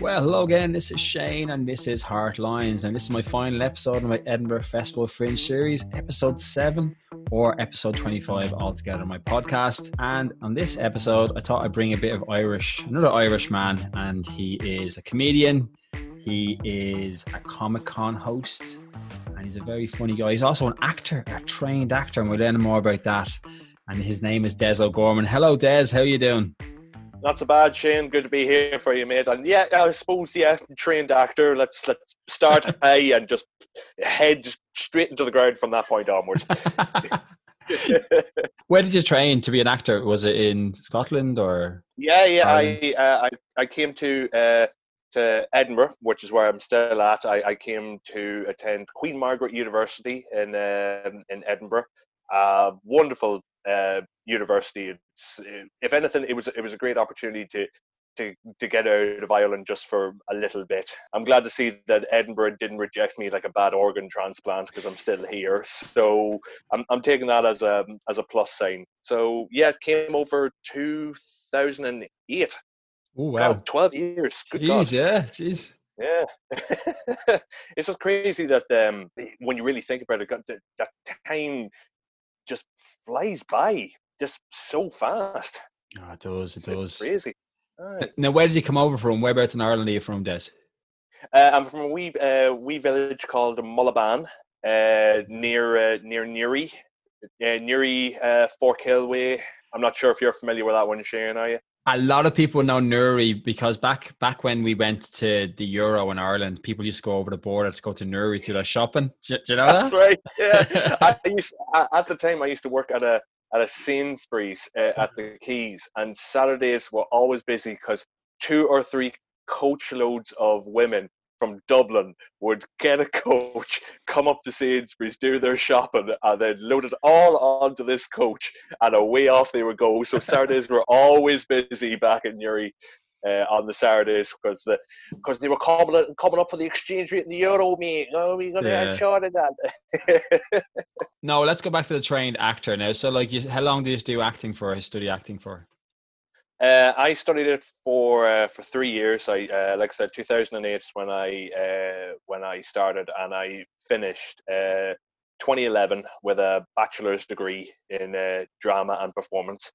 Well, hello again. This is Shane, and this is Heartlines, and this is my final episode of my Edinburgh Festival Fringe series, episode seven or episode twenty-five altogether. My podcast, and on this episode, I thought I'd bring a bit of Irish, another Irish man, and he is a comedian. He is a Comic Con host, and he's a very funny guy. He's also an actor, a trained actor, and we'll learn more about that. And his name is Des O'Gorman. Hello, Des. How you doing? Not so bad, Shane. Good to be here for you, mate. And yeah, I suppose yeah, trained actor. Let's let's start high and just head straight into the ground from that point onwards. Where did you train to be an actor? Was it in Scotland or? Yeah, yeah. I, uh, I I came to uh, to Edinburgh, which is where I'm still at. I, I came to attend Queen Margaret University in um, in Edinburgh. Uh, wonderful uh, university. It's, if anything, it was it was a great opportunity to to to get out of Ireland just for a little bit. I'm glad to see that Edinburgh didn't reject me like a bad organ transplant because I'm still here. So I'm I'm taking that as a as a plus sign. So yeah, it came over 2008. Oh wow, God, 12 years. Good jeez, God. yeah, jeez. Yeah, it's just crazy that um, when you really think about it, that, that time just flies by just so fast. Oh, it does. It does. Crazy. Right. Now, where did you come over from? Whereabouts in Ireland are you from, Des? Uh, I'm from a wee uh, wee village called Mullaghbawn, uh, near uh, near Newry, uh, Newry uh, Forkhill way. I'm not sure if you're familiar with that one, Shane. Are you? A lot of people know Newry because back back when we went to the Euro in Ireland, people used to go over the border to go to Newry to do their shopping. Do, do you know That's that? right. Yeah. I used, at the time, I used to work at a at a Sainsbury's uh, at the Quays, and Saturdays were always busy because two or three coach loads of women from Dublin would get a coach, come up to Sainsbury's, do their shopping, and then load it all onto this coach, and away off they would go. So Saturdays were always busy back in Newry. Uh, on the Saturdays because the because they were coming coming up for the exchange rate in the euro, mate. Oh, we gonna yeah. short of that. No, let's go back to the trained actor now. So, like, you, how long did you do acting for? Study acting for? Uh, I studied it for uh, for three years. I uh, like I said, 2008 is when I uh, when I started, and I finished uh, 2011 with a bachelor's degree in uh, drama and performance.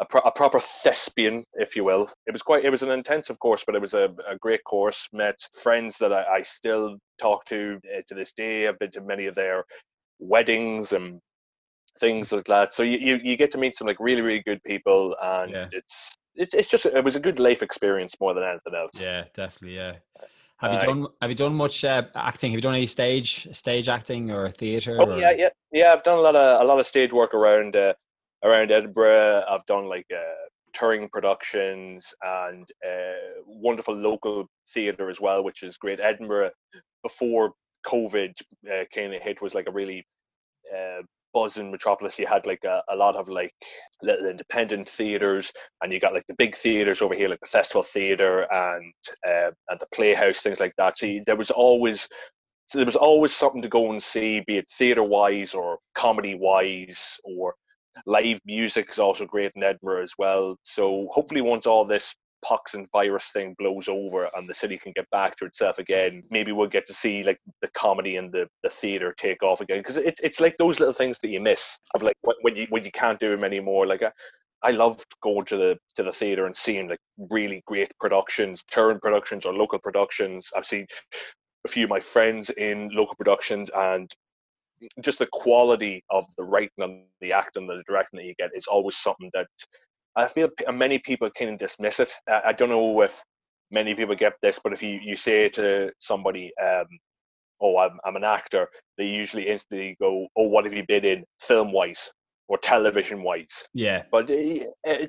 A, pro- a proper thespian, if you will. It was quite. It was an intensive course, but it was a, a great course. Met friends that I, I still talk to to this day. I've been to many of their weddings and things like that. So you, you, you get to meet some like really really good people, and Yeah. it's it, it's just it was a good life experience more than anything else. Yeah, definitely. Yeah. Have you Aye. done Have you done much uh, acting? Have you done any stage stage acting or theatre? Oh or... yeah, yeah, yeah. I've done a lot of a lot of stage work around uh, around Edinburgh. I've done like uh, touring productions and uh, wonderful local theatre as well, which is great. Edinburgh before COVID uh, kind of hit was like a really uh, buzzing metropolis. You had like a, a lot of like little independent theatres, and you got like the big theatres over here, like the Festival Theatre and uh, and the Playhouse, things like that. So you, there was always so there was always something to go and see, be it theatre wise or comedy wise or live music is also great in Edinburgh as well. So hopefully once all this pox and virus thing blows over and the city can get back to itself again, maybe we'll get to see like the comedy and the, the theatre take off again. Because it, it's like those little things that you miss of like when, you when you can't do them anymore. Like I, I loved going to the to the theatre and seeing like really great productions, turn productions or local productions. I've seen a few of my friends in local productions and just the quality of the writing and the acting and the directing that you get is always something that I feel many people can dismiss it. I, don't know if many people get this, but if you, you say to somebody, um, "Oh, I'm I'm an actor," they usually instantly go, "Oh, what have you been in film wise or television wise?" Yeah. But uh, uh,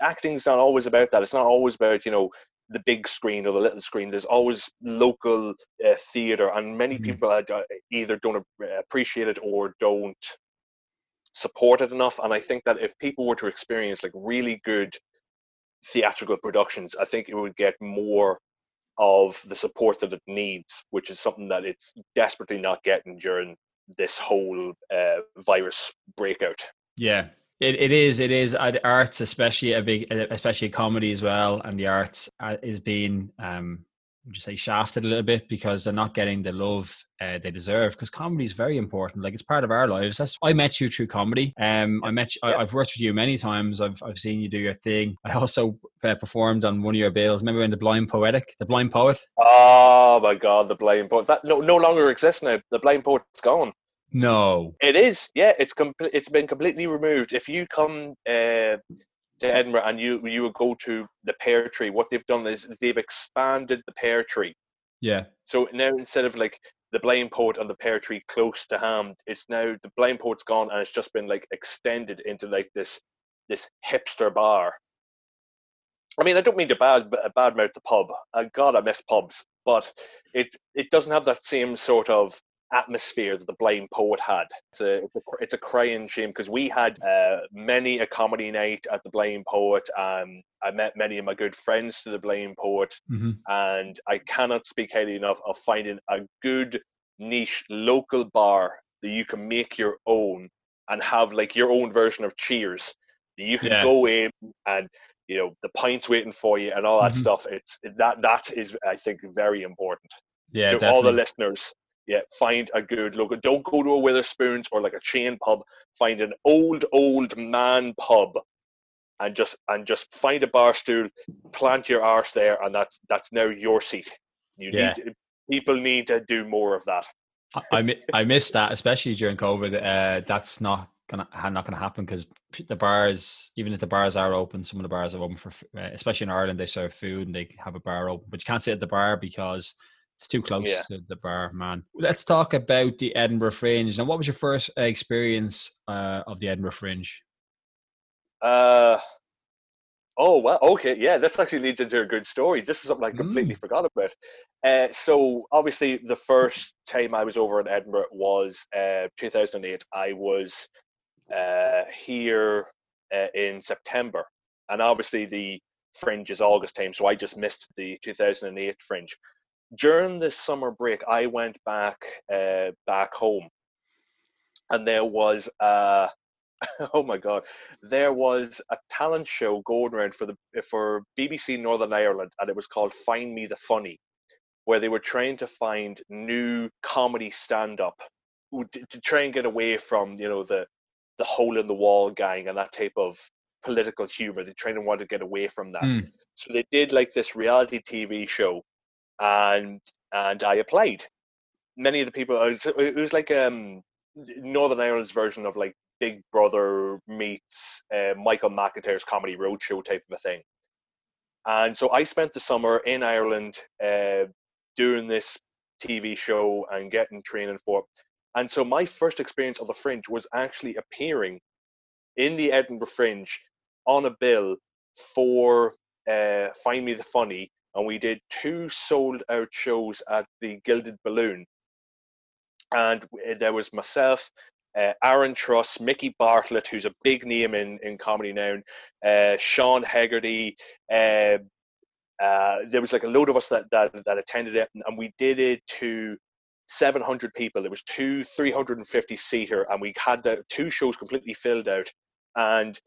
acting's not always about that. It's not always about you know the big screen or the little screen. There's always local uh, theatre, and many Mhm. people either don't appreciate it or don't support it enough. And I think that if people were to experience like really good theatrical productions, I think it would get more of the support that it needs, which is something that it's desperately not getting during this whole uh, virus breakout. Yeah, it, it is. It is. Arts, especially a big, especially comedy as well, and the arts uh, is being um, would you say shafted a little bit because they're not getting the love uh, they deserve? Because comedy is very important like it's part of our lives. That's i met you through comedy. Um i met you, I, have worked with you many times. I've, I've seen you do your thing. I also uh, performed on one of your bills. Remember in the blind poetic the blind poet? Oh my god the blind poet that no, no longer exists now. The blind poet's gone. No. It is. Yeah it's complete it's been completely removed. If you come uh to Edinburgh and you you would go to the pear tree, what they've done is they've expanded the pear tree. Yeah. So now instead of like the blind poet and the pear tree close to hand, it's now the blind poet's gone and it's just been like extended into like this this hipster bar. I mean, I don't mean to bad bad mouth the pub. Uh, God, I miss pubs, but it it doesn't have that same sort of atmosphere that the Blind Poet had. It's a it's a, it's a crying shame because we had uh, many a comedy night at the Blind Poet. Um, I met many of my good friends to the Blame Poet, mm-hmm. and I cannot speak highly enough of finding a good niche local bar that you can make your own and have like your own version of Cheers. You can yeah. go in and you know the pints waiting for you and all that mm-hmm. stuff. It's that that is I think very important. Yeah, to definitely. all the listeners yeah, find a good local. Don't go to a Wetherspoons or like a chain pub. Find an old, old man pub, and just and just find a bar stool, plant your arse there, and that's that's now your seat. You yeah. need people need to do more of that. I I missed that, especially during COVID. Uh, that's not gonna not gonna happen because the bars, even if the bars are open, some of the bars are open for, uh, especially in Ireland, they serve food and they have a bar open, but you can't sit at the bar because it's too close yeah. to the bar, man. Let's talk about the Edinburgh Fringe. Now, what was your first experience uh, of the Edinburgh Fringe? Uh, oh, well, okay, yeah, this actually leads into a good story. This is something I completely mm. forgot about. Uh, so, obviously, the first time I was over in Edinburgh was uh, 2008. I was uh, here uh, in September, and obviously the Fringe is August time, so I just missed the 2008 Fringe during this summer break, I went back uh, back home, and there was uh, oh my god, there was a talent show going around for the for BBC Northern Ireland, and it was called Find Me the Funny, where they were trying to find new comedy stand up to try and get away from you know the the hole in the wall gang and that type of political humor. They trying to want to get away from that. Mm. So they did like this reality TV show and and I applied. Many of the people, it was like um, Northern Ireland's version of like Big Brother meets uh, Michael McIntyre's Comedy Roadshow type of a thing. And so I spent the summer in Ireland uh, doing this TV show and getting training for. And so my first experience of the Fringe was actually appearing in the Edinburgh Fringe on a bill for uh, Find Me the Funny and we did two sold out shows at the Gilded Balloon. And there was myself, uh, Aaron Truss, Mickey Bartlett, who's a big name in, in comedy now, uh, Sean Hegarty. Uh, there was like a load of us that, that, that attended it, and we did it to 700 people. It was two 350 seater, and we had the two shows completely filled out. And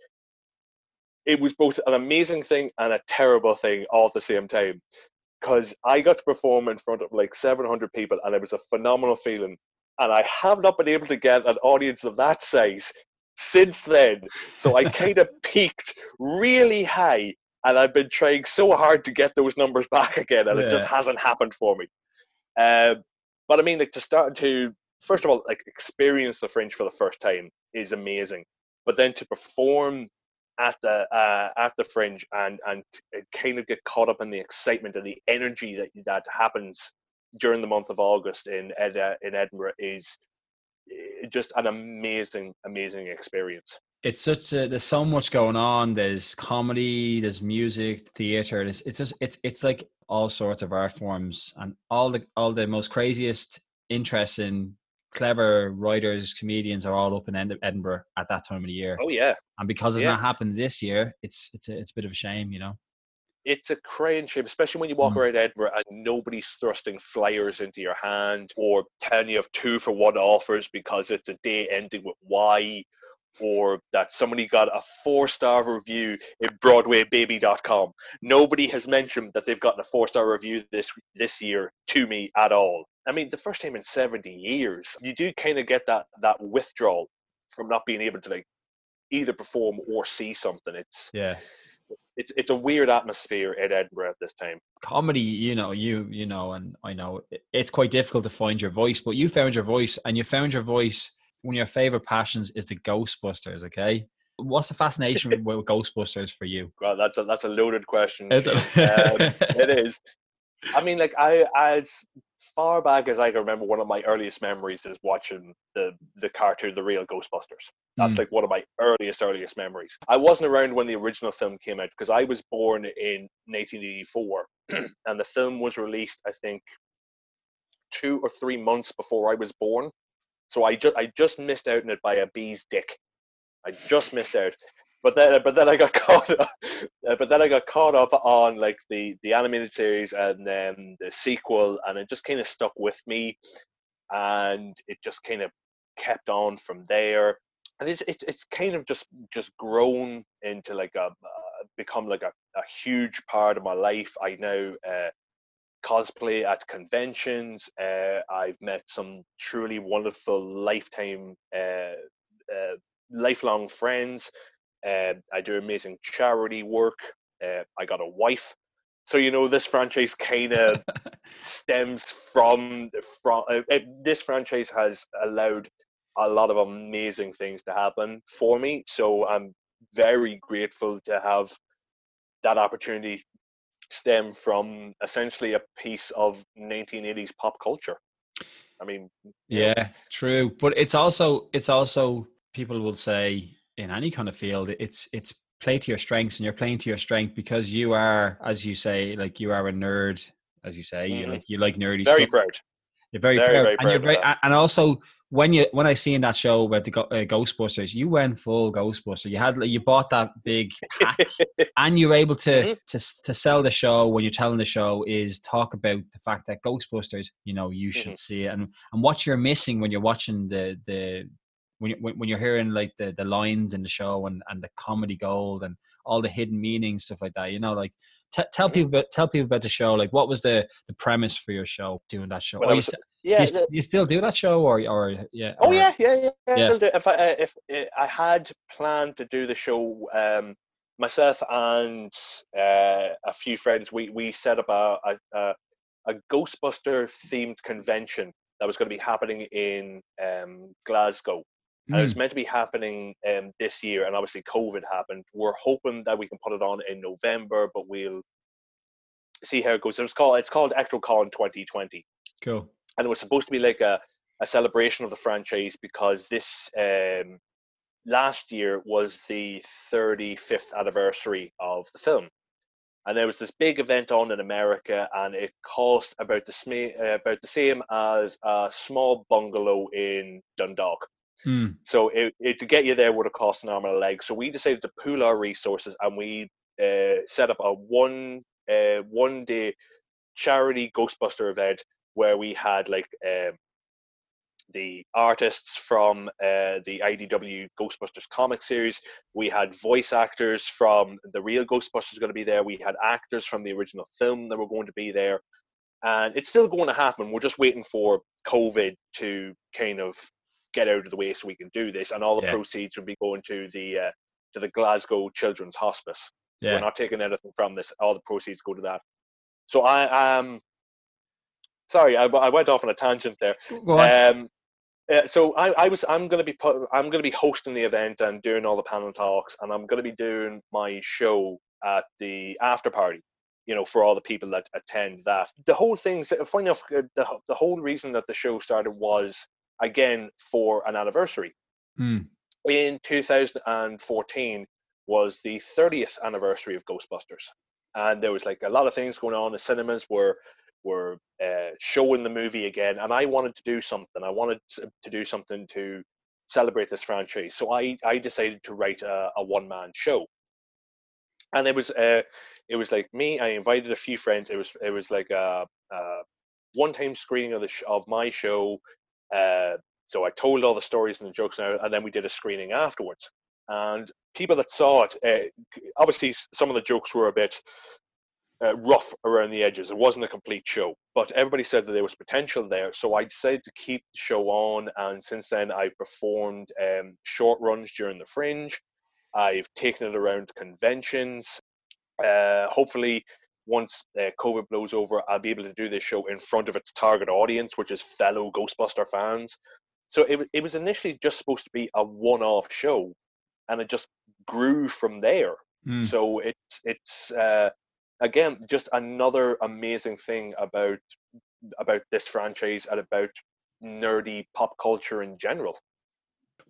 it was both an amazing thing and a terrible thing all at the same time because I got to perform in front of like 700 people and it was a phenomenal feeling. And I have not been able to get an audience of that size since then. So I kind of peaked really high and I've been trying so hard to get those numbers back again and yeah. it just hasn't happened for me. Um, but I mean, like to start to, first of all, like experience the Fringe for the first time is amazing. But then to perform at the uh, at the fringe and and kind of get caught up in the excitement and the energy that that happens during the month of August in Ed, uh, in Edinburgh is eh, just an amazing amazing experience. It's such a, there's so much going on. There's comedy, there's music, theater. It's it's just it's it's like all sorts of art forms and all the all the most craziest, interesting clever writers, comedians are all up in Edinburgh at that time of the year. Oh yeah, and because it's yeah. not happened this year, it's it's a it's a bit of a shame, you know. It's a crying shame, especially when you walk mm. around Edinburgh and nobody's thrusting flyers into your hand or telling you of two for one offers because it's a day ending with Y or that somebody got a four star review in BroadwayBaby.com. Nobody has mentioned that they've gotten a four star review this this year to me at all. I mean, the first time in 70 years, you do kind of get that that withdrawal from not being able to like either perform or see something. It's yeah. It's it's a weird atmosphere at Edinburgh at this time. Comedy, you know, you you know, and I know it's quite difficult to find your voice, but you found your voice, and you found your voice one of your favorite passions is the Ghostbusters. Okay, what's the fascination with Ghostbusters for you? Well, that's a that's a loaded question. um, it is. I mean, like I as far back as I can remember, one of my earliest memories is watching the the cartoon, the real Ghostbusters. That's mm. like one of my earliest earliest memories. I wasn't around when the original film came out because I was born in 1984, and the film was released, I think, two or three months before I was born. So I just I just missed out on it by a bee's dick. I just missed out. But then, but then I got caught. Up, but then I got caught up on like the the animated series and then the sequel, and it just kind of stuck with me, and it just kind of kept on from there. And it's it, it's kind of just just grown into like a uh, become like a, a huge part of my life. I now uh, cosplay at conventions. Uh, I've met some truly wonderful lifetime, uh, uh, lifelong friends. Uh, I do amazing charity work. Uh, I got a wife. So you know this franchise kind of stems from from uh, this franchise has allowed a lot of amazing things to happen for me. So I'm very grateful to have that opportunity stem from essentially a piece of 1980s pop culture. I mean, yeah, know. true, but it's also it's also people will say in any kind of field it's it's play to your strengths and you're playing to your strength because you are as you say like you are a nerd as you say mm-hmm. you like you like nerdy very stuff. proud you're very, very proud, very and you're very and also when you when I seen that show about the uh, Ghostbusters, you went full Ghostbuster. You had you bought that big pack, and you were able to mm-hmm. to to sell the show when you're telling the show is talk about the fact that Ghostbusters, you know, you should mm-hmm. see it, and and what you're missing when you're watching the the when you, when you're hearing like the the lines in the show and and the comedy gold and all the hidden meanings stuff like that, you know, like T- tell mm-hmm. people about, tell people about the show. Like, what was the the premise for your show doing that show? Well, was, st- yeah, do you, st- do you, still do that show, or or yeah? Oh or, yeah, yeah, yeah. yeah. If I uh, if uh, I had planned to do the show, um, myself and uh, a few friends, we we set up a a, a Ghostbuster themed convention that was going to be happening in um, Glasgow. And it was hmm. meant to be happening um, this year, and obviously COVID happened. We're hoping that we can put it on in November, but we'll see how it goes. It was called it's called EctoCon 2020. Cool. And it was supposed to be like a, a celebration of the franchise because this um, last year was the 35th anniversary of the film. And there was this big event on in America, and it cost about the, sm- uh, about the same as a small bungalow in Dundalk. Mm. So it, it, to get you there would have cost an arm and a leg. So we decided to pool our resources and we uh, set up a one uh, one day charity Ghostbuster event where we had like um, the artists from uh, the IDW Ghostbusters comic series. We had voice actors from the real Ghostbusters going to be there. We had actors from the original film that were going to be there. And it's still going to happen. We're just waiting for COVID to kind of get out of the way so we can do this, and all the yeah. proceeds will be going to the uh, to the Glasgow Children's Hospice. Yeah. We're not taking anything from this. All the proceeds go to that. So I am. Um, sorry, I, I went off on a tangent there. Um, uh, so I, I was I'm going to be put, I'm going to be hosting the event and doing all the panel talks, and I'm going to be doing my show at the after party. You know, for all the people that attend that. The whole thing, funny enough, uh, the the whole reason that the show started was again for an anniversary. Mm. In 2014 was the 30th anniversary of Ghostbusters, and there was like a lot of things going on. The cinemas were were uh, showing the movie again, and I wanted to do something. I wanted to do something to celebrate this franchise. So I I decided to write a, a one man show, and it was uh, it was like me. I invited a few friends. It was it was like a, a one time screening of the sh- of my show uh, So I told all the stories and the jokes now, and then we did a screening afterwards. And people that saw it, uh, obviously, some of the jokes were a bit uh, rough around the edges. It wasn't a complete show, but everybody said that there was potential there. So I decided to keep the show on, and since then I performed um, short runs during the Fringe. I've taken it around conventions. Uh, hopefully, once uh, COVID blows over, I'll be able to do this show in front of its target audience, which is fellow Ghostbuster fans. So it, it was initially just supposed to be a one-off show, and it just grew from there. Mm. So it's it's uh, again just another amazing thing about about this franchise and about nerdy pop culture in general.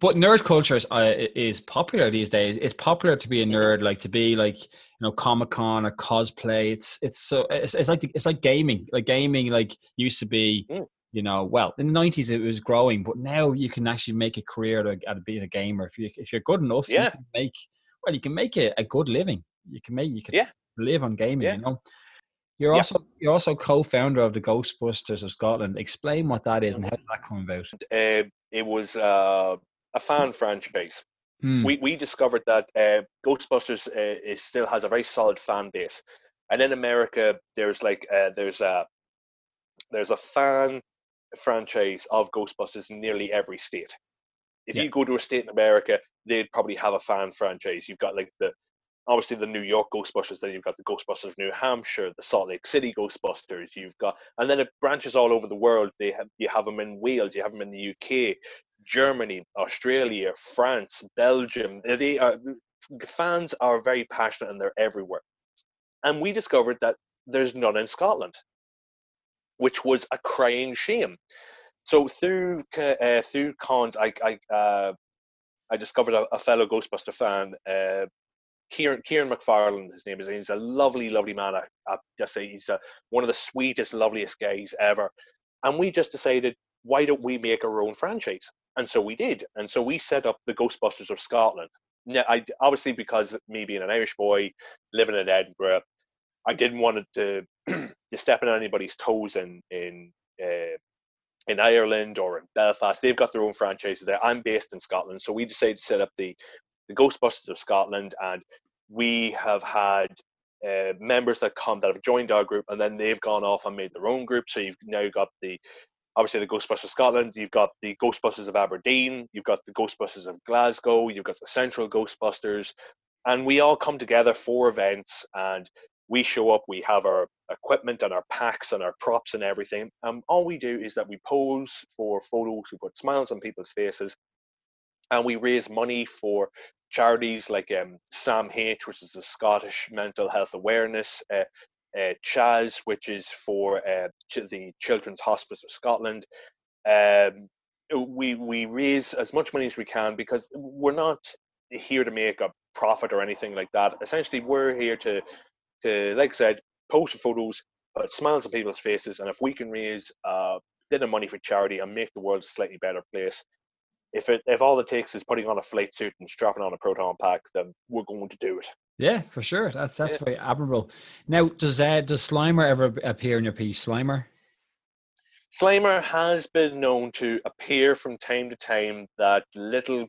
But nerd culture is, uh, is popular these days. It's popular to be a nerd, like to be like you know Comic Con or cosplay. It's it's so it's, it's like it's like gaming. Like gaming, like used to be. Mm. You know, well, in the nineties it was growing, but now you can actually make a career at, at being a gamer if you if you're good enough. Yeah. You can make well, you can make a, a good living. You can make you can yeah live on gaming. Yeah. You know, you're also you're also co-founder of the Ghostbusters of Scotland. Explain what that is and how did that come about? Uh, it was uh, a fan franchise. Mm. We we discovered that uh, Ghostbusters uh, still has a very solid fan base, and in America there's like uh, there's a there's a fan franchise of Ghostbusters in nearly every state. If yeah. you go to a state in America, they'd probably have a fan franchise. You've got like the obviously the New York Ghostbusters, then you've got the Ghostbusters of New Hampshire, the Salt Lake City Ghostbusters, you've got, and then it branches all over the world. They have, you have them in Wales, you have them in the UK, Germany, Australia, France, Belgium. They are, fans are very passionate and they're everywhere. And we discovered that there's none in Scotland, which was a crying shame. So through uh, through cons, I I, uh, I discovered a, a, fellow Ghostbuster fan, uh, Kieran, Kieran McFarland, his name is. He's a lovely, lovely man. I, I just say he's a, one of the sweetest, loveliest guys ever. And we just decided, why don't we make our own franchise? And so we did. And so we set up the Ghostbusters of Scotland. Now, I obviously because me being an Irish boy living in Edinburgh, I didn't want to to step on anybody's toes in in uh, in Ireland or in Belfast. They've got their own franchises there. I'm based in Scotland, so we decided to set up the the Ghostbusters of Scotland, and we have had uh, members that come that have joined our group, and then they've gone off and made their own group. So you've now got the obviously the Ghostbusters of Scotland, you've got the Ghostbusters of Aberdeen, you've got the Ghostbusters of Glasgow, you've got the Central Ghostbusters, and we all come together for events and we show up, we have our equipment and our packs and our props and everything. And all we do is that we pose for photos, we put smiles on people's faces, and we raise money for charities like um, SAMH, which is the Scottish Mental Health Awareness, uh, uh, CHAS, which is for uh, the Children's Hospice of Scotland. Um, we we raise as much money as we can because we're not here to make a profit or anything like that. Essentially, we're here to to like I said, post photos, put smiles on people's faces, and if we can raise a bit of money for charity and make the world a slightly better place, if it if all it takes is putting on a flight suit and strapping on a proton pack, then we're going to do it. Yeah, for sure. That's that's yeah. very admirable. Now, does uh, does Slimer ever appear in your piece, Slimer? Slimer has been known to appear from time to time. That little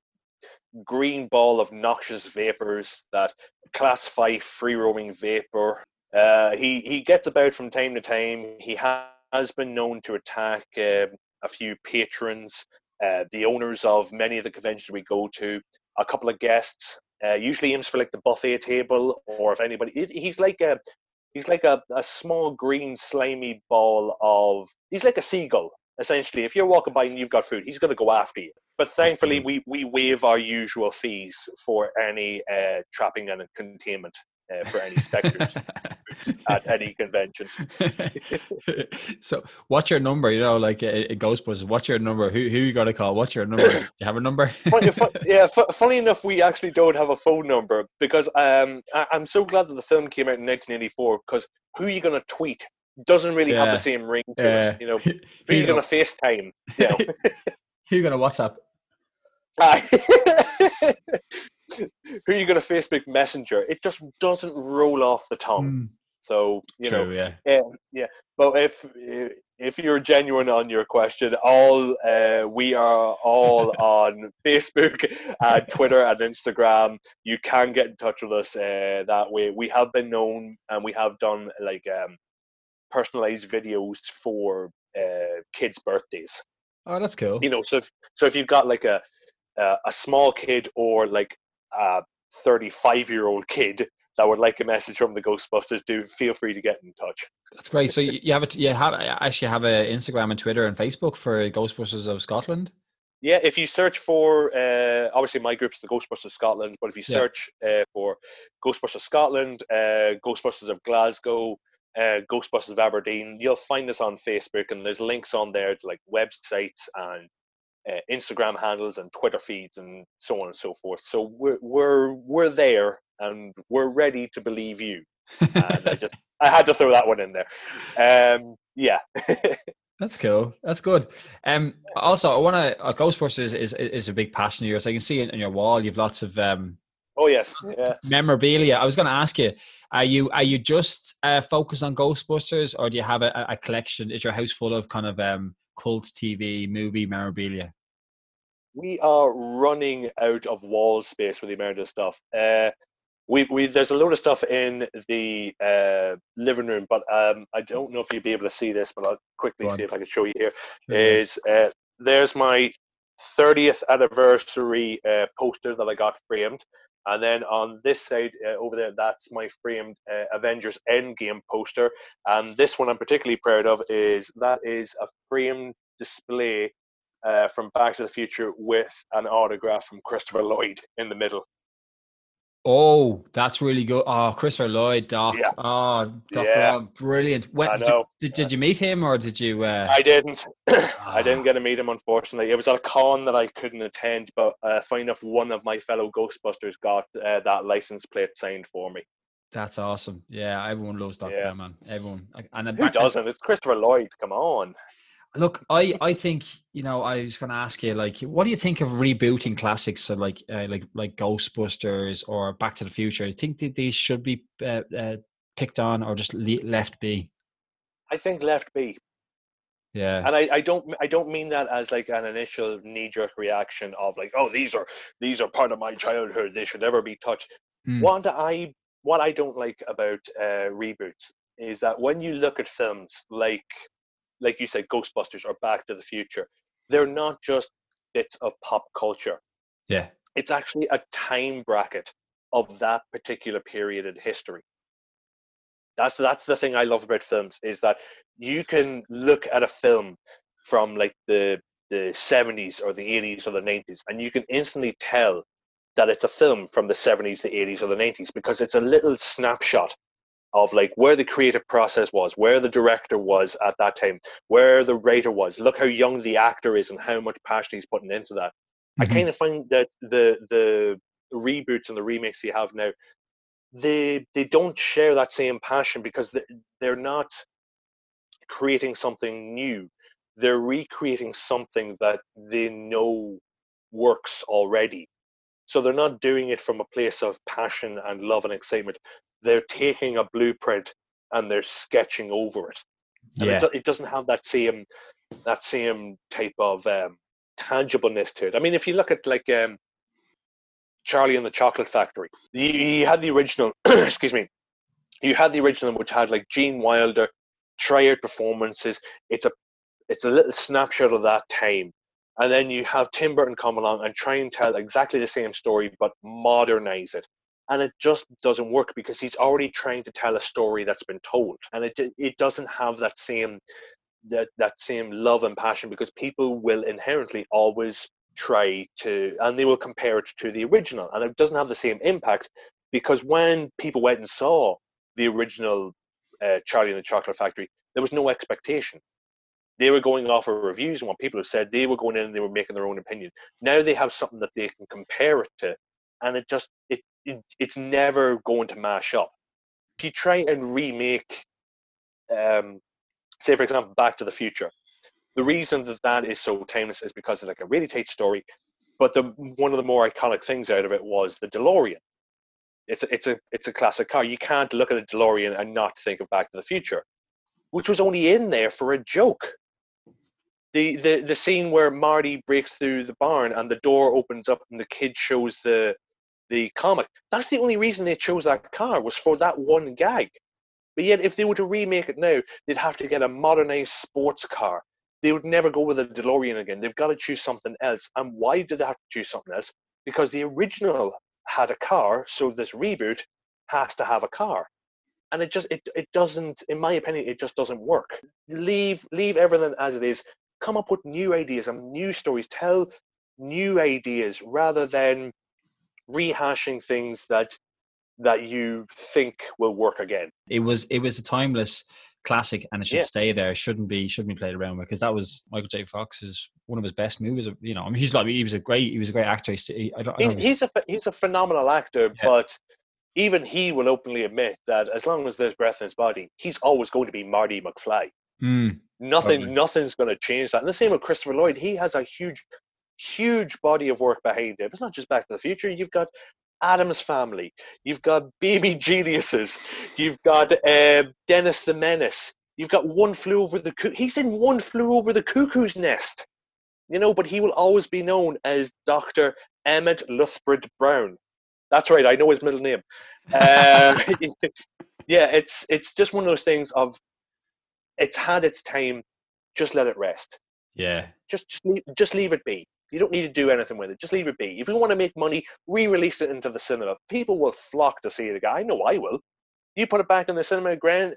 green ball of noxious vapors, that class five free roaming vapor. Uh, he he gets about from time to time. He has been known to attack uh, a few patrons uh, the owners of many of the conventions we go to, a couple of guests. Uh, usually aims for like the buffet table, or if anybody, he's like a he's like a, a small green slimy ball of he's like a seagull essentially. If you're walking by and you've got food, he's going to go after you. But thankfully, we, we waive our usual fees for any uh, trapping and containment uh, for any specters at any conventions. so, what's your number? You know, like it, Ghostbusters. What's your number? Who who you got to call? What's your number? Do you have a number? funny, yeah, funny enough, we actually don't have a phone number because um, I, am so glad that the film came out in 1984. Because who are you going to tweet? Doesn't really yeah. have the same ring to yeah. it. You know, who, are you going to FaceTime? You know? who are you going to WhatsApp? Who are you going to Facebook Messenger? It just doesn't roll off the tongue. Mm. So you True, know, yeah, yeah, yeah. But if if you're genuine on your question, all uh, we are all on Facebook, and Twitter, and Instagram. You can get in touch with us uh, that way. We have been known, and we have done like um, personalized videos for uh, kids' birthdays. Oh, that's cool. You know, so if, so if you've got like a a, a small kid or like a 35 year old kid that would like a message from the Ghostbusters, do feel free to get in touch. That's great. So you have it. You have actually have a Instagram and Twitter and Facebook for Ghostbusters of Scotland. Yeah, if you search for uh, obviously my group's the Ghostbusters of Scotland, but if you search yeah. uh, for Ghostbusters Scotland, uh, Ghostbusters of Glasgow, uh, Ghostbusters of Aberdeen, you'll find us on Facebook, and there's links on there to like websites and uh, Instagram handles and Twitter feeds and so on and so forth. So we're we're we're there and we're ready to believe you. and I just I had to throw that one in there. Um, yeah. That's cool. That's good. Um, also, I want to. Uh, Ghostbusters is, is, is a big passion of yours. I can see it on your wall. You've lots of um, Oh yes, yeah. Memorabilia. I was going to ask you: Are you are you just uh, focused on Ghostbusters, or do you have a, a collection? Is your house full of kind of um, cult TV movie memorabilia? We are running out of wall space for the amount of stuff. Uh, we, we there's a load of stuff in the uh, living room, but um, I don't know if you'll be able to see this, but I'll quickly see if I can show you here. Is uh, there's my 30th anniversary uh, poster that I got framed. And then on this side uh, over there, that's my framed uh, Avengers Endgame poster. And this one I'm particularly proud of is that is a framed display uh, from Back to the Future with an autograph from Christopher Lloyd in the middle. Oh, that's really good. Oh, Christopher Lloyd, Doc. Yeah. Oh, Doc yeah. Brown, brilliant. When, did, you, did, did, you meet him or did you? Uh... I didn't. I didn't ah. get to meet him, unfortunately. It was at a con that I couldn't attend, but uh, funny enough, one of my fellow Ghostbusters got uh, that license plate signed for me. That's awesome. Yeah, everyone loves Doc yeah. Brown, man. Everyone. And Who doesn't? It's Christopher Lloyd. Come on. Look, I, I think you know I was going to ask you like, what do you think of rebooting classics so like uh, like like Ghostbusters or Back to the Future? Do you think that these should be uh, uh, picked on or just le- left be? I think left be. Yeah, and I, I don't I don't mean that as like an initial knee jerk reaction of like oh these are these are part of my childhood they should never be touched. Mm. What I what I don't like about uh, reboots is that when you look at films like like you said, Ghostbusters or Back to the Future, they're not just bits of pop culture. Yeah. It's actually a time bracket of that particular period in history. That's that's the thing I love about films is that you can look at a film from like the the 70s or the 80s or the 90s and you can instantly tell that it's a film from the 70s, the 80s or the 90s because it's a little snapshot of like where the creative process was, where the director was at that time, where the writer was. Look how young the actor is and how much passion he's putting into that. Mm-hmm. I kind of find that the the reboots and the remakes you have now, they they don't share that same passion because they're not creating something new. They're recreating something that they know works already. So they're not doing it from a place of passion and love and excitement they're taking a blueprint and they're sketching over it. And yeah. it, it, doesn't have that same that same type of um, tangibleness to it. I mean, if you look at like um, Charlie and the Chocolate Factory, you, you had the original. excuse me. You had the original, which had like Gene Wilder, tryout performances. It's a it's a little snapshot of that time, and then you have Tim Burton come along and try and tell exactly the same story but modernize it. And it just doesn't work because he's already trying to tell a story that's been told. And it it doesn't have that same that that same love and passion because people will inherently always try to and they will compare it to the original. And it doesn't have the same impact because when people went and saw the original uh, Charlie and the Chocolate Factory there was no expectation they were going off of reviews and what people have said they were going in and they were making their own opinion now they have something that they can compare it to and it just it it, it's never going to mash up. If you try and remake, um, say for example, Back to the Future, the reason that that is so timeless is because it's like a really tight story. But the one of the more iconic things out of it was the DeLorean. It's a, it's a it's a classic car. You can't look at a DeLorean and not think of Back to the Future. which was only in there for a joke. The, the the scene where Marty breaks through the barn and the door opens up and the kid shows the the comic. That's the only reason they chose that car was for that one gag. But yet, if they were to remake it now, they'd have to get a modernized sports car. They would never go with a DeLorean again. They've got to choose something else. And why do they have to choose something else? Because the original had a car, so this reboot has to have a car. And it just it, it doesn't, in my opinion, it just doesn't work. Leave leave everything as it is. Come up with new ideas and new stories. Tell new ideas rather than rehashing things that that you think will work again. It was it was a timeless classic and it should yeah. stay there. It shouldn't be shouldn't be played around with because that was Michael J. Fox's one of his best movies. You know, I mean, he's like he was a great he was a great actor. He, I don't, I don't he's, he's a he's a phenomenal actor, yeah. but even he will openly admit that as long as there's breath in his body, he's always going to be Marty McFly. Mm, Nothing, probably. nothing's going to change that. And the same with Christopher Lloyd. He has a huge, huge body of work behind him. It's not just Back to the Future. You've got Addams Family. You've got Baby Geniuses. You've got uh, Dennis the Menace. You've got One Flew Over the Cuckoo. He's in One Flew Over the Cuckoo's Nest. You know, but he will always be known as Dr. Emmett Lathrop Brown. That's right. I know his middle name. Uh, yeah, it's it's just one of those things of it's had its time. Just let it rest. Yeah. Just just leave, just leave it be. You don't need to do anything with it. Just leave it be. If you want to make money, re-release it into the cinema. People will flock to see it again. I know I will. You put it back in the cinema again,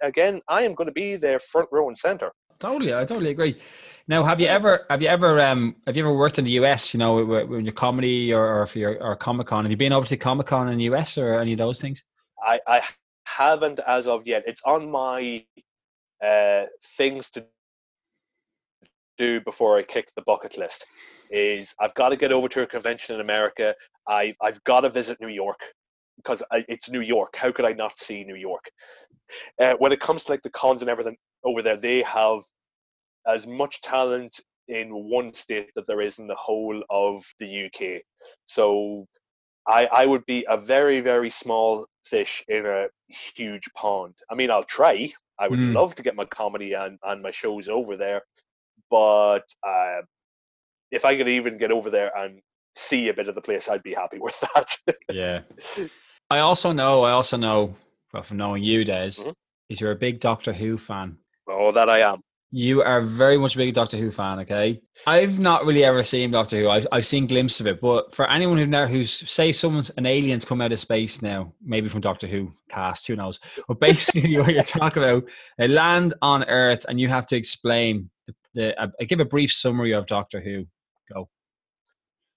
I am going to be there front row and center. Totally, I totally agree. Now, have you ever, have you ever, um, have you ever worked in the US? You know, when your comedy or, or for your or Comic Con, have you been over to Comic Con in the US or any of those things? I, I haven't as of yet. It's on my uh, things to do before I kick the bucket list. Is I've got to get over to a convention in America. I I've got to visit New York because I, it's New York. How could I not see New York? Uh, when it comes to like the cons and everything over there, they have as much talent in one state that there is in the whole of the UK. So I I would be a very very small fish in a huge pond. I mean, I'll try. I would mm. love to get my comedy and, and my shows over there, but uh, if I could even get over there and see a bit of the place, I'd be happy with that. yeah. I also know, I also know, well, from knowing you, Des, mm-hmm. is you're a big Doctor Who fan. Oh, that I am. You are very much a big Doctor Who fan, okay? I've not really ever seen Doctor Who. I've, I've seen glimpses of it, but for anyone who never, who's say someone's an alien's come out of space now, maybe from Doctor Who cast, who knows? But basically, what you're talking about, a land on Earth, and you have to explain the, the uh, give a brief summary of Doctor Who. Go.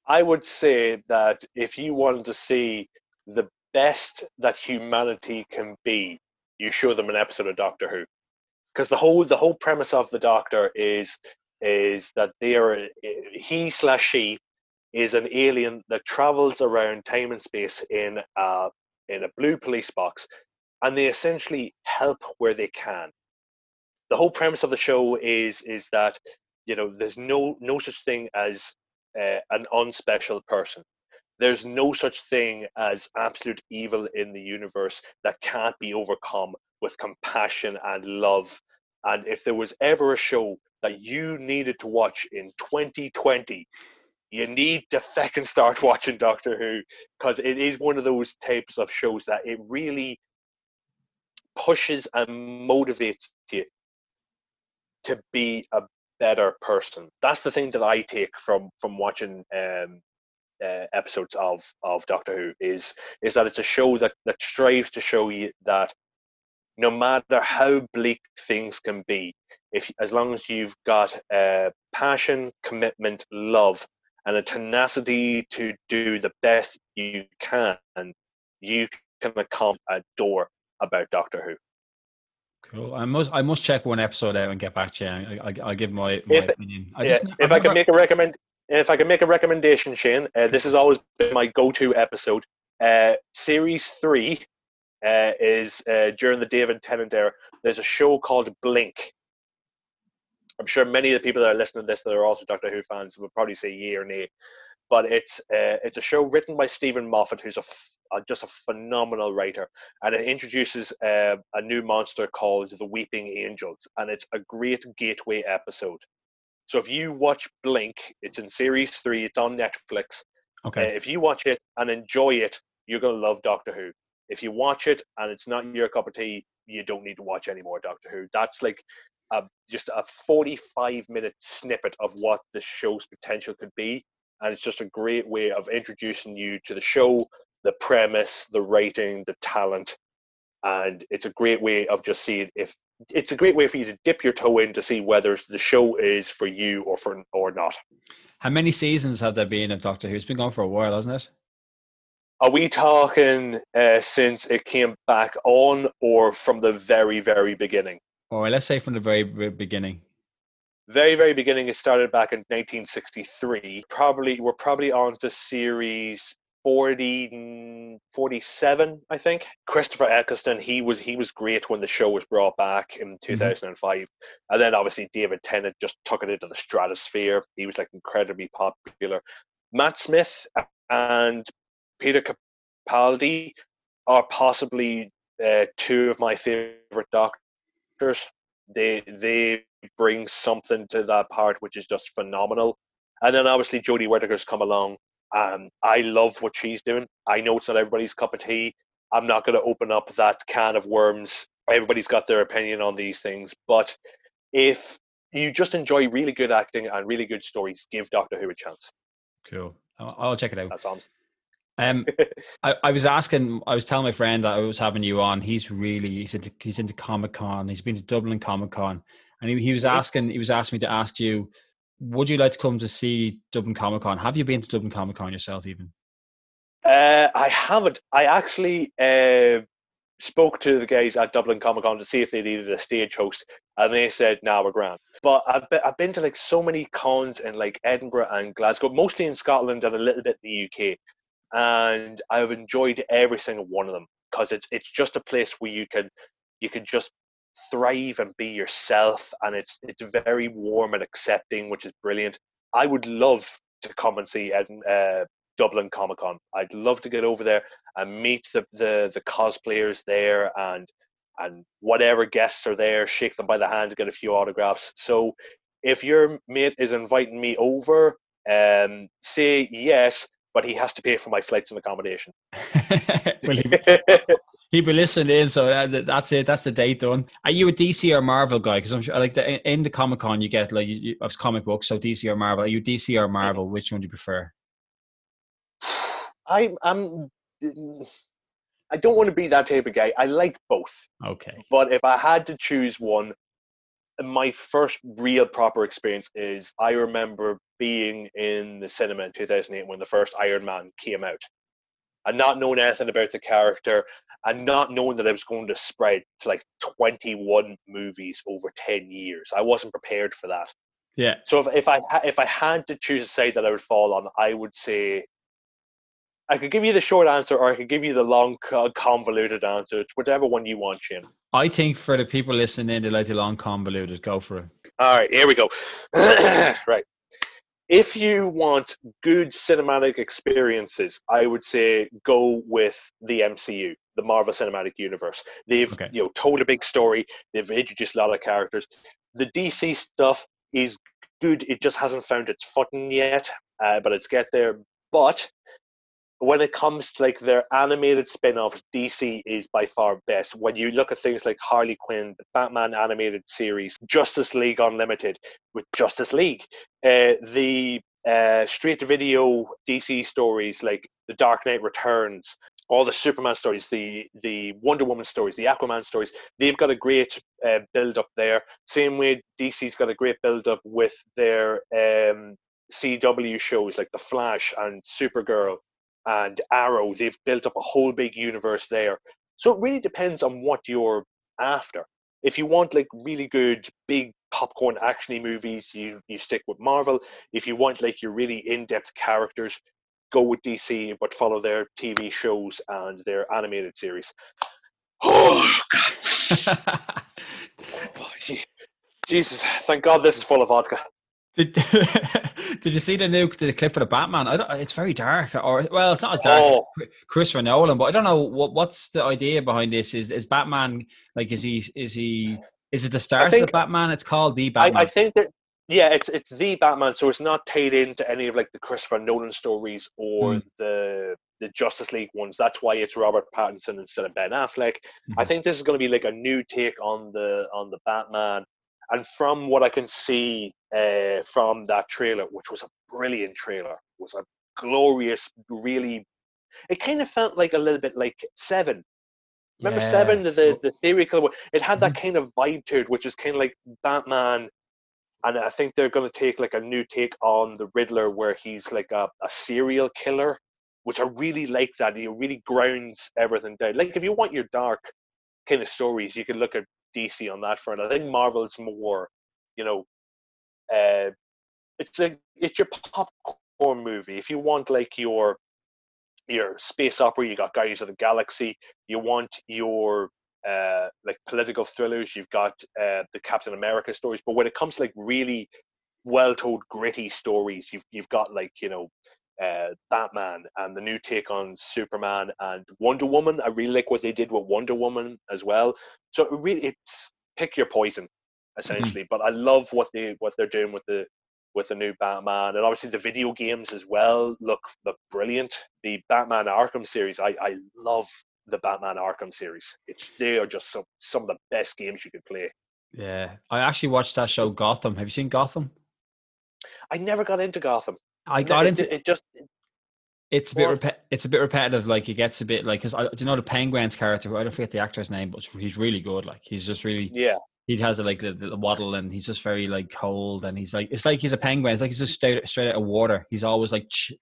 I would say that if you wanted to see the best that humanity can be, you show them an episode of Doctor Who, because the whole the whole premise of the Doctor is is that they are he slash she is an alien that travels around time and space in a in a blue police box, and they essentially help where they can. The whole premise of the show is is that you know there's no no such thing as uh, an unspecial person there's no such thing as absolute evil in the universe that can't be overcome with compassion and love. And if there was ever a show that you needed to watch in 2020, you need to fucking start watching Doctor Who because it is one of those types of shows that it really pushes and motivates you to be a better person. That's the thing that I take from from watching um, uh, episodes of of Doctor Who is is that it's a show that that strives to show you that no matter how bleak things can be, if as long as you've got uh, passion, commitment, love, and a tenacity to do the best you can, you can accomplish a door about Doctor Who. Cool. I must I must check one episode out and get back to you. I, I, will give my, my if, opinion. I yeah, just, if I've I can make a recommend, if I can make a recommendation, Shane, uh, this has always been my go-to episode. Uh, series three uh, is uh, during the David Tennant era. There's a show called Blink. I'm sure many of the people that are listening to this that are also Doctor Who fans will probably say yay or nay. but it's uh, it's a show written by Steven Moffat, who's a f- just a phenomenal writer, and it introduces uh, a new monster called the Weeping Angels, and it's a great gateway episode. So if you watch Blink, it's in series three, it's on Netflix. Okay. Uh, if you watch it and enjoy it, you're gonna love Doctor Who. If you watch it and it's not your cup of tea, you don't need to watch any more Doctor Who. That's like a, just a 45 minute snippet of what the show's potential could be and it's just a great way of introducing you to the show, the premise, the writing, the talent, and it's a great way of just seeing if it's a great way for you to dip your toe in to see whether the show is for you or for or not. How many seasons have there been of Doctor Who? It's been going for a while, hasn't it? Are we talking uh, since it came back on, or from the very, very beginning? Or let's say from the very beginning. Very very beginning it started back in 1963 probably we're probably on to series 40 47 i think. Christopher eccleston he was he was great when the show was brought back in 2005 mm-hmm. and then obviously david tennant just took it into the stratosphere. He was like incredibly popular. Matt smith and peter capaldi are possibly uh, two of my favorite doctors they they bring something to that part which is just phenomenal. And then obviously Jodie Whittaker's come along. Um, I love what she's doing. I know it's not everybody's cup of tea. I'm not going to open up that can of worms. Everybody's got their opinion on these things, but if you just enjoy really good acting and really good stories, give Doctor Who a chance. Cool. I'll check it out. That's awesome. Um, I, I, was asking, I was telling my friend that I was having you on. He's really he's into he's into Comic Con. He's been to Dublin Comic Con, and he, he was asking he was asking me to ask you, would you like to come to see Dublin Comic Con? Have you been to Dublin Comic Con yourself, even? Uh, I haven't. I actually uh, spoke to the guys at Dublin Comic Con to see if they needed a stage host, and they said, "Now nah, we're grand." But I've been, I've been to like so many cons in like Edinburgh and Glasgow, mostly in Scotland and a little bit in the UK and I've enjoyed every single one of them because it's it's just a place where you can you can just thrive and be yourself, and it's it's very warm and accepting, which is brilliant. I would love to come and see uh, Dublin Comic Con. I'd love to get over there and meet the, the the cosplayers there and and whatever guests are there, shake them by the hand, get a few autographs. So if your mate is inviting me over, um, say yes, but he has to pay for my flights and accommodation. well, he, he be listening in, so that's it. That's the date done. Are you a DC or Marvel guy? Because I'm sure, like the, in the Comic Con, you get like you, you, comic books, so DC or Marvel. Are you DC or Marvel? Mm. Which one do you prefer? I, I'm. I don't want to be that type of guy. I like both. Okay. But if I had to choose one, my first real proper experience is I remember being in the cinema in 2008 when the first Iron Man came out and not knowing anything about the character and not knowing that it was going to spread to like 21 movies over 10 years. I wasn't prepared for that. Yeah. So if, if I if I had to choose a side that I would fall on, I would say I could give you the short answer, or I could give you the long, convoluted answer. It's whatever one you want, Shane. I think for the people listening in, they like the long, convoluted. Go for it. All right, here we go. right. If you want good cinematic experiences, I would say go with the MCU, the Marvel Cinematic Universe. They've okay. you know told a big story. They've introduced a lot of characters. The DC stuff is good. It just hasn't found its footing yet, uh, but it's get there. But when it comes to like their animated spin-offs, DC is by far best. When you look at things like Harley Quinn, the Batman animated series, Justice League Unlimited with Justice League, uh, the uh, straight video DC stories like The Dark Knight Returns, all the Superman stories, the the Wonder Woman stories, the Aquaman stories, they've got a great uh, build up there. Same way DC's got a great build up with their um, CW shows like The Flash and Supergirl and Arrow. They've built up a whole big universe there. So it really depends on what you're after. If you want like really good big popcorn actiony movies, you you stick with Marvel. If you want like your really in-depth characters, go with DC, but follow their TV shows and their animated series. Oh God. oh, Jesus, thank God this is full of vodka. Did, Did you see the new the clip for the Batman? I don't, it's very dark, or well, it's not as dark. Oh. as Christopher Nolan, but I don't know what what's the idea behind this. Is is Batman like? Is he is he is it the start of the Batman? It's called the Batman. I think that yeah, it's it's the Batman, so it's not tied into any of like the Christopher Nolan stories or Hmm. the the Justice League ones. That's why it's Robert Pattinson instead of Ben Affleck. I Mhm. think this is going to be like a new take on the on the Batman. And from what I can see uh, from that trailer, which was a brilliant trailer, was a glorious, really. It kind of felt like a little bit like Seven. Remember Yeah, Seven, the the, the serial killer? It had that Mhm. kind of vibe to it, which is kind of like Batman. And I think they're going to take like a new take on the Riddler, where he's like a, a serial killer, which I really like. That he really grounds everything down. Like if you want your dark kind of stories, you can look at DC on that front. I think Marvel's more, you know, uh, it's like it's your popcorn movie. If you want like your your space opera, you got Guardians of the Galaxy. You want your uh, like political thrillers, you've got uh, the Captain America stories. But when it comes to like really well told, gritty stories, you've you've got like you know uh, Batman and the new take on Superman and Wonder Woman. I really like what they did with Wonder Woman as well. So it really, it's pick your poison essentially. But I love what they what they're doing with the with the new Batman and obviously the video games as well look look brilliant. The Batman Arkham series, I I love the Batman Arkham series. It's they are just some some of the best games you could play. yeah, I actually watched that show Gotham. Have you seen Gotham? I never got into Gotham. I got it, into it. Just It's a bit repe- it's a bit repetitive. Like it gets a bit like because I do you know the Penguin's character? I don't forget the actor's name, but he's really good. Like he's just really yeah, he has a, like the, the waddle and he's just very like cold and he's like it's like he's a penguin. It's like he's just straight straight out of water. He's always like ch-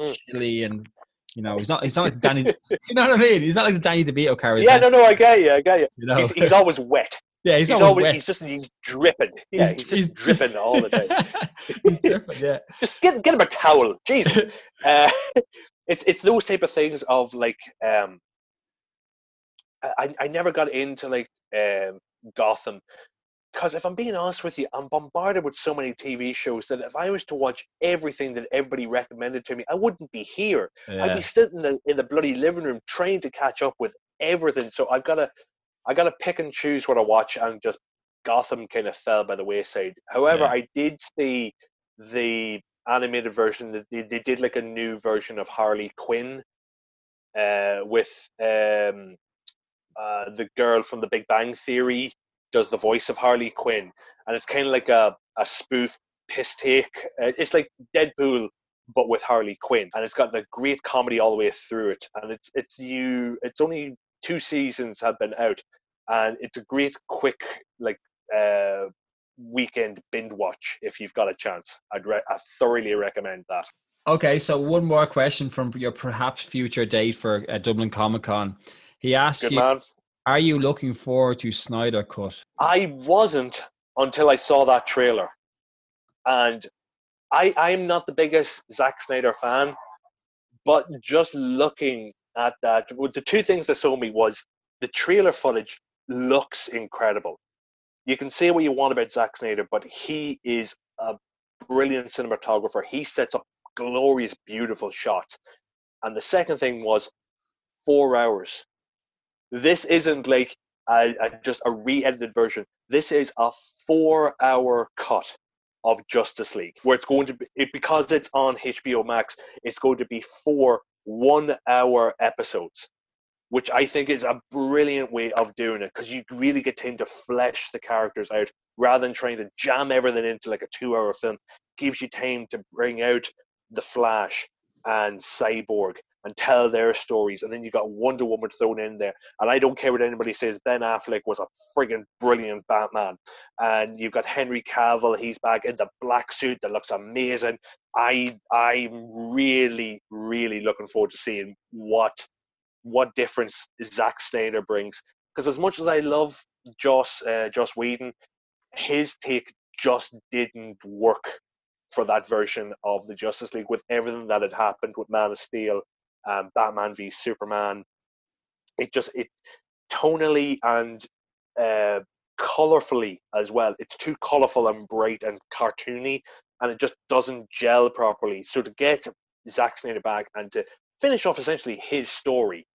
Mm. chilly and you know he's not he's not like Danny. you know what I mean? He's not like the Danny DeVito character. yeah. No, no, I get you. I get you. you know. He's, he's always wet. Yeah, he's, He's, always, wet. he's just he's dripping. Yeah, he's, just dripping all the time. he's dripping. Yeah. just get get him a towel. Jesus. uh, it's it's those type of things of like um I, I never got into like um Gotham because if I'm being honest with you, I'm bombarded with so many TV shows that if I was to watch everything that everybody recommended to me, I wouldn't be here. Yeah. I'd be sitting in the, in the bloody living room trying to catch up with everything. So I've got to, I got to pick and choose what I watch, and just Gotham kind of fell by the wayside. However, Yeah. I did see the animated version. They, they did like a new version of Harley Quinn, uh, with um, uh, the girl from The Big Bang Theory does the voice of Harley Quinn, and it's kind of like a a spoof piss take. Uh, it's like Deadpool but with Harley Quinn, and it's got the great comedy all the way through it. And it's it's you. It's only two seasons have been out, and it's a great quick like uh, weekend binge watch if you've got a chance. I'd re- I thoroughly recommend that. Okay, so one more question from your perhaps future date for uh, Dublin Comic Con. He asks Good you, man. "Are you looking forward to Snyder Cut?" I wasn't until I saw that trailer, and I I'm not the biggest Zack Snyder fan, but just looking at that, uh, the two things that sold me was the trailer footage looks incredible. You can say what you want about Zack Snyder, but he is a brilliant cinematographer. He sets up glorious, beautiful shots. And the second thing was four hours. This isn't like a, a, just a re-edited version. This is a four-hour cut of Justice League, where it's going to be it, because it's on HBO Max. It's going to be four one-hour episodes, which I think is a brilliant way of doing it because you really get time to flesh the characters out rather than trying to jam everything into like a two-hour film. Gives you time to bring out the Flash and Cyborg and tell their stories, and then you got Wonder Woman thrown in there. And I don't care what anybody says, Ben Affleck was a friggin' brilliant Batman. And you've got Henry Cavill, he's back in the black suit that looks amazing. I I'm really, really looking forward to seeing what what difference Zack Snyder brings. Because as much as I love Joss uh, Joss Whedon, his take just didn't work for that version of the Justice League with everything that had happened with Man of Steel, um, Batman v Superman. It just it tonally and uh, colorfully as well. It's too colorful and bright and cartoony and it just doesn't gel properly. So to get Zack Snyder back and to finish off essentially his story,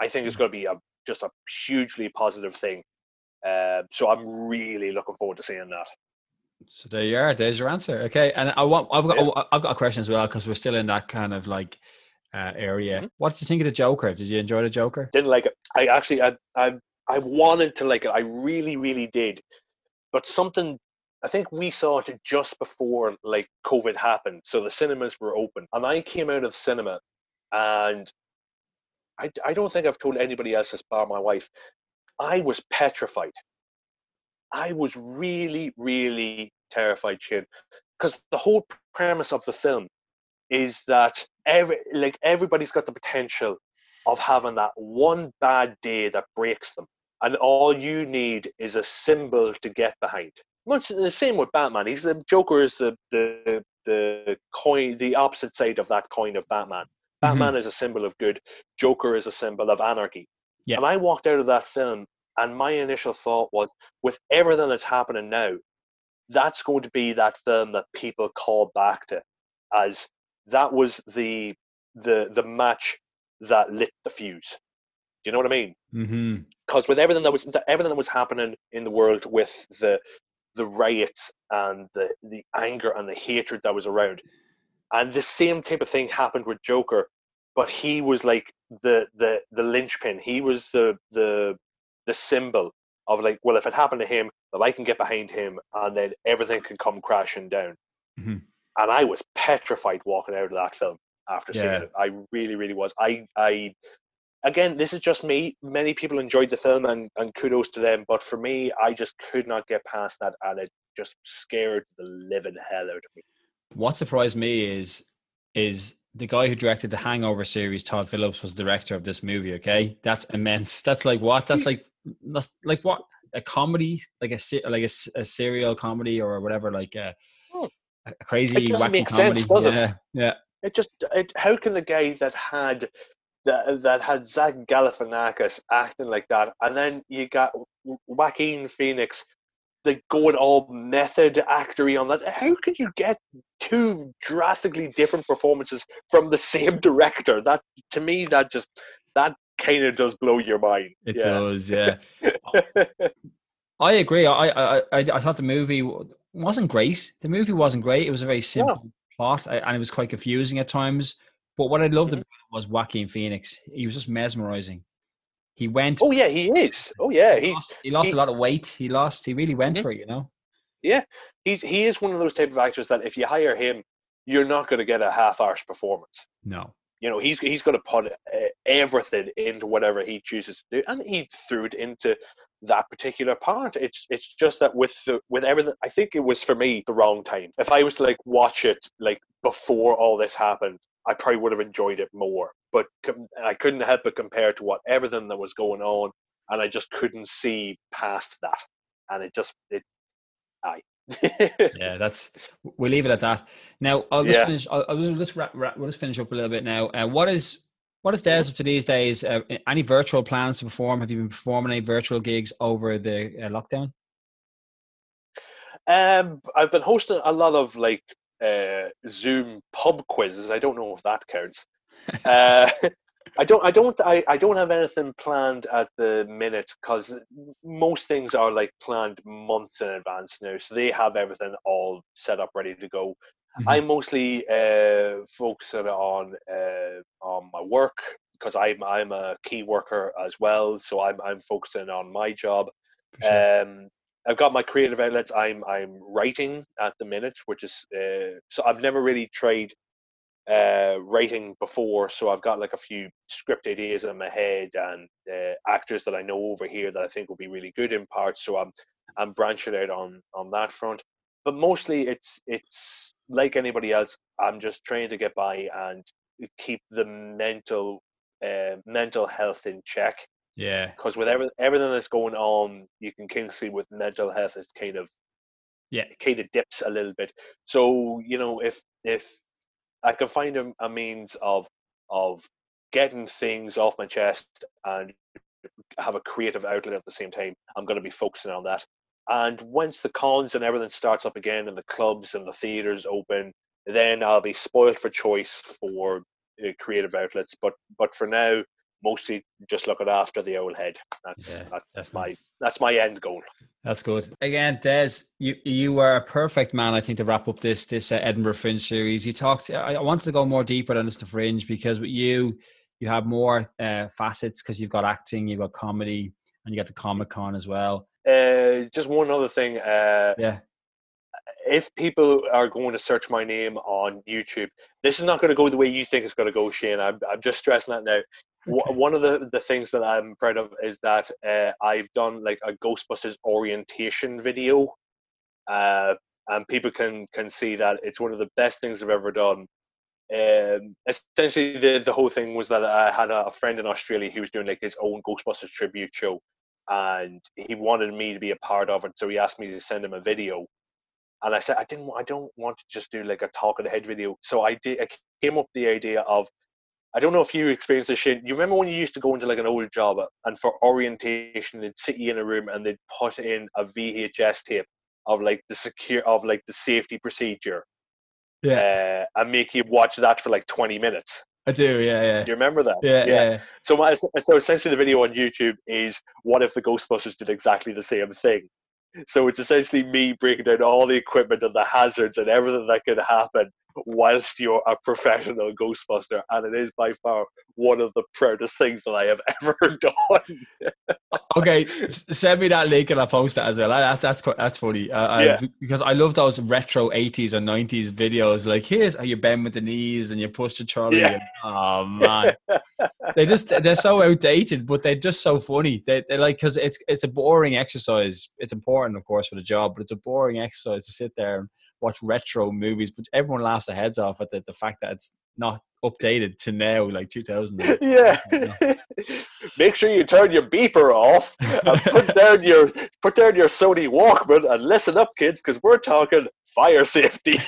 I think it's going to be a just a hugely positive thing. Uh, so I'm really looking forward to seeing that. So there you are. There's your answer. Okay, and I want I've got yeah. I've got a question as well because we're still in that kind of like uh, area. Mm-hmm. What did you think of the Joker? Did you enjoy the Joker? Didn't like it. I actually I I I wanted to like it. I really really did, but something. I think we saw it just before like COVID happened, so the cinemas were open, and I came out of the cinema, and I I don't think I've told anybody else this bar my wife. I was petrified. I was really, really terrified, Chin, because the whole premise of the film is that every like everybody's got the potential of having that one bad day that breaks them, and all you need is a symbol to get behind. Much the same with Batman. He's the Joker is the the the coin, the opposite side of that coin of Batman. Batman mm-hmm. is a symbol of good. Joker is a symbol of anarchy. Yeah. And I walked out of that film, and my initial thought was, with everything that's happening now, that's going to be that film that people call back to, as that was the the the match that lit the fuse. Do you know what I mean? Because mm-hmm. with everything that was everything that was happening in the world with the the riots and the the anger and the hatred that was around, and the same type of thing happened with Joker, but he was like the the the linchpin. He was the the the symbol of like, well, if it happened to him, that I can get behind him, and then everything can come crashing down. Mm-hmm. And I was petrified walking out of that film after yeah. seeing it. I really, really was. I, I, again, this is just me. Many people enjoyed the film, and, and kudos to them. But for me, I just could not get past that, and it just scared the living hell out of me. What surprised me is is the guy who directed the Hangover series, Todd Phillips, was director of this movie. Okay, that's immense. That's like what? That's like that's like what a comedy, like a like a, a serial comedy or whatever, like a, hmm. A crazy it wacky comedy. Sense, does yeah, it? yeah. It just it, how can the guy that had that that had Zach Galifianakis acting like that, and then you got Joaquin Phoenix the going all method actory on that. How could you get two drastically different performances from the same director? That to me, that just that kind of does blow your mind. It yeah. does, yeah. I agree. I, I I I thought the movie wasn't great. The movie wasn't great. It was a very simple plot, and it was quite confusing at times. But what I loved mm-hmm. about it was Joaquin Phoenix. He was just mesmerizing. He went. Oh yeah, he is. Oh yeah, he lost, he lost he, a lot of weight. He lost. He really went mm-hmm. for it. You know. Yeah, he's he is one of those type of actors that if you hire him, you're not going to get a half-arse performance. No. You know, he's he's going to put uh, everything into whatever he chooses to do, and he threw it into that particular part. It's it's just that with the with everything, I think it was for me the wrong time. If I was to like watch it like before all this happened, I probably would have enjoyed it more. But com- I couldn't help but compare to what everything that was going on, and I just couldn't see past that. And it just it, I. yeah, that's we'll leave it at that. Now I'll just yeah. finish. I'll, I'll just wrap, wrap, we'll just finish up a little bit now. Uh, what is what is Des for these days? Uh, any virtual plans to perform? Have you been performing any virtual gigs over the uh, lockdown? Um, I've been hosting a lot of like uh, Zoom pub quizzes. I don't know if that counts. uh, I don't. I don't. I, I don't have anything planned at the minute because most things are like planned months in advance now. So they have everything all set up, ready to go. Mm-hmm. I'm mostly uh, focusing on uh, on my work because I'm I'm a key worker as well. So I'm I'm focusing on my job. Sure. Um, I've got my creative outlets. I'm I'm writing at the minute, which is uh, so I've never really tried uh, writing before, so I've got like a few script ideas in my head and uh, actors that I know over here that I think will be really good in parts. So I'm I'm branching out on on that front. But mostly, it's it's like anybody else. I'm just trying to get by and keep the mental uh, mental health in check yeah. Because with every, everything that's going on, you can kind of see with mental health, it's kind of yeah, it kind of dips a little bit. So you know, if if I can find a, a means of of getting things off my chest and have a creative outlet at the same time, I'm going to be focusing on that. And once the cons and everything starts up again, and the clubs and the theaters open, then I'll be spoiled for choice for uh, creative outlets. But but for now, mostly just looking after the old head. That's yeah, that's my that's my end goal. That's good. Again, Des, you you are a perfect man, I think, to wrap up this this uh, Edinburgh Fringe series. You talked. I, I wanted to go more deeper than just the Fringe because with you, you have more uh, facets because you've got acting, you've got comedy, and you got the Comic Con as well. Uh, just one other thing. Uh, yeah if people are going to search my name on YouTube, this is not going to go the way you think it's going to go, Shane. I'm, I'm just stressing that now. Okay. One of the, the things that I'm proud of is that uh, I've done like a Ghostbusters orientation video, uh, and people can can see that it's one of the best things I've ever done. Um, essentially, the the whole thing was that I had a, a friend in Australia who was doing like his own Ghostbusters tribute show, and he wanted me to be a part of it, so he asked me to send him a video and I said I didn't I don't want to just do like a talk of the head video. So I did I came up with the idea of I don't know if you experienced this shit. You remember when you used to go into like an old job and for orientation they'd sit you in a room and they'd put in a VHS tape of like the secure of like the safety procedure. Yeah. Uh, and make you watch that for like 20 minutes. I do, yeah, yeah. Do you remember that? Yeah, yeah. yeah. So, my, so essentially, the video on YouTube is what if the Ghostbusters did exactly the same thing? So it's essentially me breaking down all the equipment and the hazards and everything that could happen whilst you're a professional Ghostbuster, and it is by far one of the proudest things that I have ever done. okay, send me that link and I'll post it as well. That, that's that's funny. Uh, yeah. I, because I love those retro '80s and '90s videos. Like here's how you bend with the knees and you push the trolley. Yeah. And, oh man, they just they're so outdated, but they're just so funny. They they like because it's it's a boring exercise. It's important, of course, for the job, but it's a boring exercise to sit there and watch retro movies. But everyone laughs their heads off at the, the fact that it's not updated to now, like 2000. Yeah. Make sure you turn your beeper off and put down your put down your Sony Walkman and listen up, kids, because we're talking fire safety.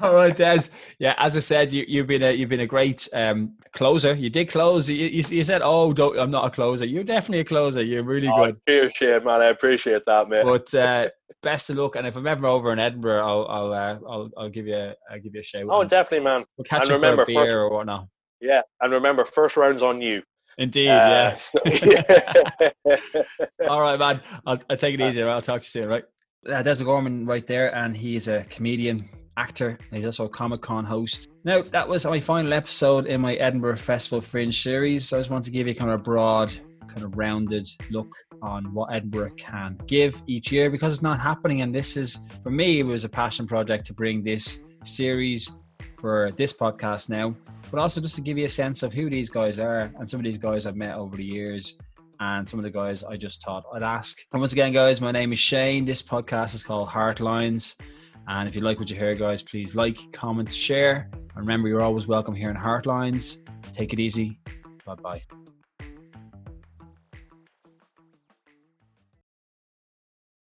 All right, Des. Yeah, as I said, you, you've been a you've been a great um, closer. You did close. You, you, you said, "Oh, I'm not a closer." You're definitely a closer. You're really oh, good. Appreciate, man. I appreciate that, man. But uh, best of luck. And if I'm ever over in Edinburgh, I'll I'll uh, I'll, I'll give you a, I'll give you a shout. Oh, definitely, man. We'll catch and you remember, for a beer first, or whatnot. Yeah, and remember, first round's on you. Indeed, uh, yeah. So, yeah. All right, man. I'll, I'll take it easy. I'll talk to you soon, right? Uh, Des Gorman right there, and he's a comedian actor. He's also a Comic Con host. Now, that was my final episode in my Edinburgh Festival Fringe series. So I just want to give you kind of a broad, kind of rounded look on what Edinburgh can give each year because it's not happening. And this is, for me, it was a passion project to bring this series for this podcast now, but also just to give you a sense of who these guys are and some of these guys I've met over the years and some of the guys I just thought I'd ask. And once again, guys, my name is Shane. This podcast is called Heartlines. And if you like what you hear, guys, please like, comment, share. And remember, you're always welcome here in Heartlines. Take it easy. Bye bye.